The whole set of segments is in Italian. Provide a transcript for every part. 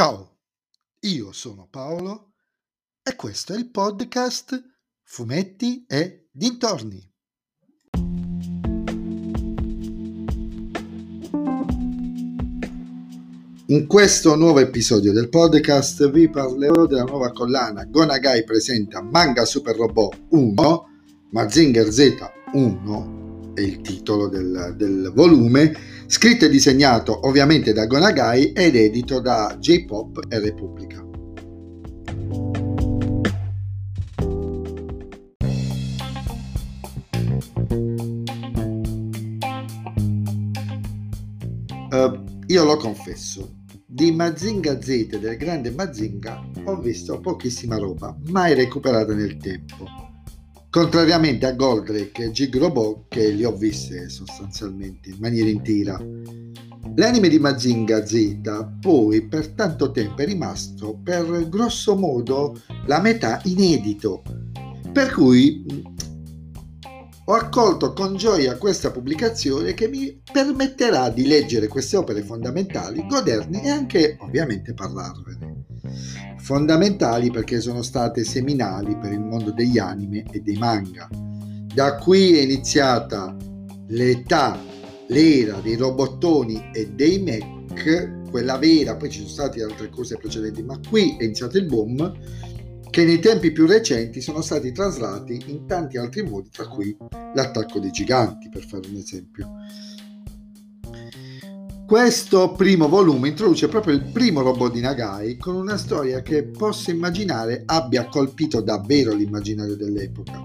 Ciao, io sono Paolo e questo è il podcast Fumetti e Dintorni. In questo nuovo episodio del podcast vi parlerò della nuova collana Gonagai presenta Manga Super Robot 1, Mazinger Z1 è il titolo del, del volume, scritto e disegnato ovviamente da Gonagai ed edito da J-Pop e Repubblica. Uh, io lo confesso, di Mazinga Z del grande Mazinga ho visto pochissima roba, mai recuperata nel tempo. Contrariamente a Goldrake e Gig Robot che li ho viste sostanzialmente in maniera intera. L'anime di Mazinga Z poi per tanto tempo è rimasto per grosso modo la metà inedito, per cui ho accolto con gioia questa pubblicazione che mi permetterà di leggere queste opere fondamentali, goderne e anche ovviamente parlarvene. Fondamentali perché sono state seminali per il mondo degli anime e dei manga. Da qui è iniziata l'età, l'era dei robottoni e dei mech, quella vera, poi ci sono state altre cose precedenti, ma qui è iniziato il boom che nei tempi più recenti sono stati traslati in tanti altri modi, tra cui l'attacco dei giganti, per fare un esempio. Questo primo volume introduce proprio il primo robot di Nagai con una storia che posso immaginare abbia colpito davvero l'immaginario dell'epoca.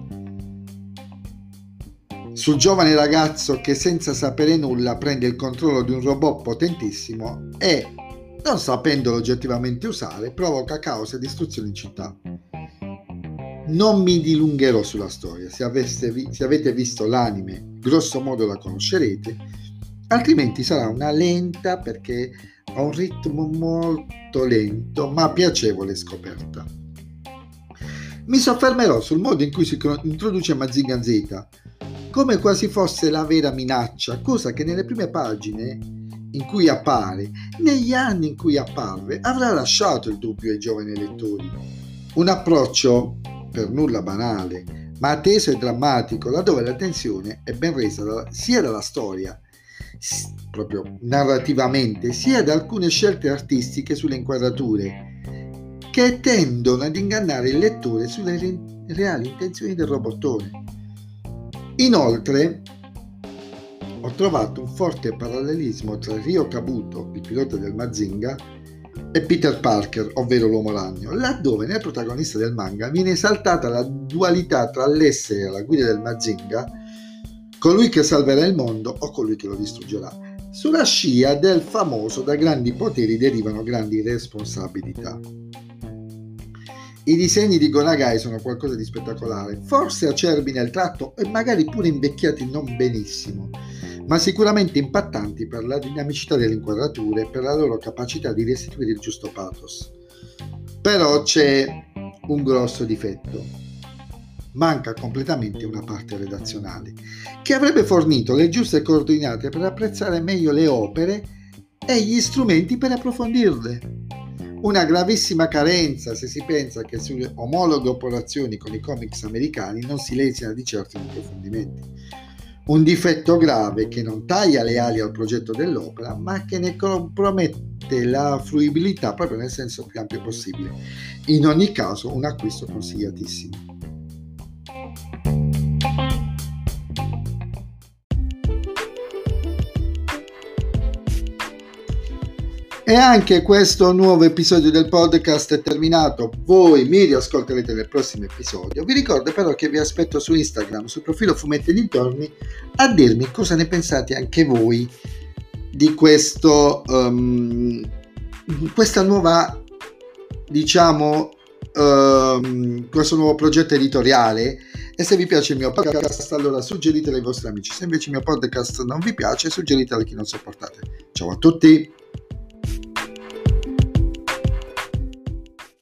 Sul giovane ragazzo che senza sapere nulla prende il controllo di un robot potentissimo e non sapendolo oggettivamente usare, provoca caos e distruzione in città. Non mi dilungherò sulla storia, se, aveste, se avete visto l'anime, grosso modo la conoscerete, altrimenti sarà una lenta perché ha un ritmo molto lento ma piacevole scoperta. Mi soffermerò sul modo in cui si introduce Mazinga Z, come quasi fosse la vera minaccia, cosa che nelle prime pagine in cui appare, negli anni in cui apparve, avrà lasciato il dubbio ai giovani lettori. Un approccio per nulla banale, ma atteso e drammatico, laddove la tensione è ben resa sia dalla storia, proprio narrativamente, sia da alcune scelte artistiche sulle inquadrature, che tendono ad ingannare il lettore sulle reali intenzioni del robottone. Inoltre, ho trovato un forte parallelismo tra Ryo Kabuto, il pilota del Mazinga, e Peter Parker, ovvero l'uomo ragno, laddove nel protagonista del manga viene esaltata la dualità tra l'essere alla guida del Mazinga, colui che salverà il mondo o colui che lo distruggerà, sulla scia del famoso da grandi poteri derivano grandi responsabilità. I disegni di Gonagai sono qualcosa di spettacolare, forse acerbi nel tratto e magari pure invecchiati non benissimo, ma sicuramente impattanti per la dinamicità delle inquadrature e per la loro capacità di restituire il giusto pathos. Però c'è un grosso difetto. Manca completamente una parte redazionale, che avrebbe fornito le giuste coordinate per apprezzare meglio le opere e gli strumenti per approfondirle. Una gravissima carenza se si pensa che sulle omologhe operazioni con i comics americani non si leziona di certo in approfondimenti un difetto grave che non taglia le ali al progetto dell'opera, ma che ne compromette la fruibilità proprio nel senso più ampio possibile. In ogni caso, un acquisto consigliatissimo. E anche questo nuovo episodio del podcast è terminato. Voi mi riascolterete nel prossimo episodio. Vi ricordo però che vi aspetto su Instagram, sul profilo Fumetti Dintorni, a dirmi cosa ne pensate anche voi di questo, um, questa nuova, diciamo, um, questo nuovo progetto editoriale. E se vi piace il mio podcast, allora suggeritelo ai vostri amici. Se invece il mio podcast non vi piace, suggeritelo a chi non sopportate. Ciao a tutti!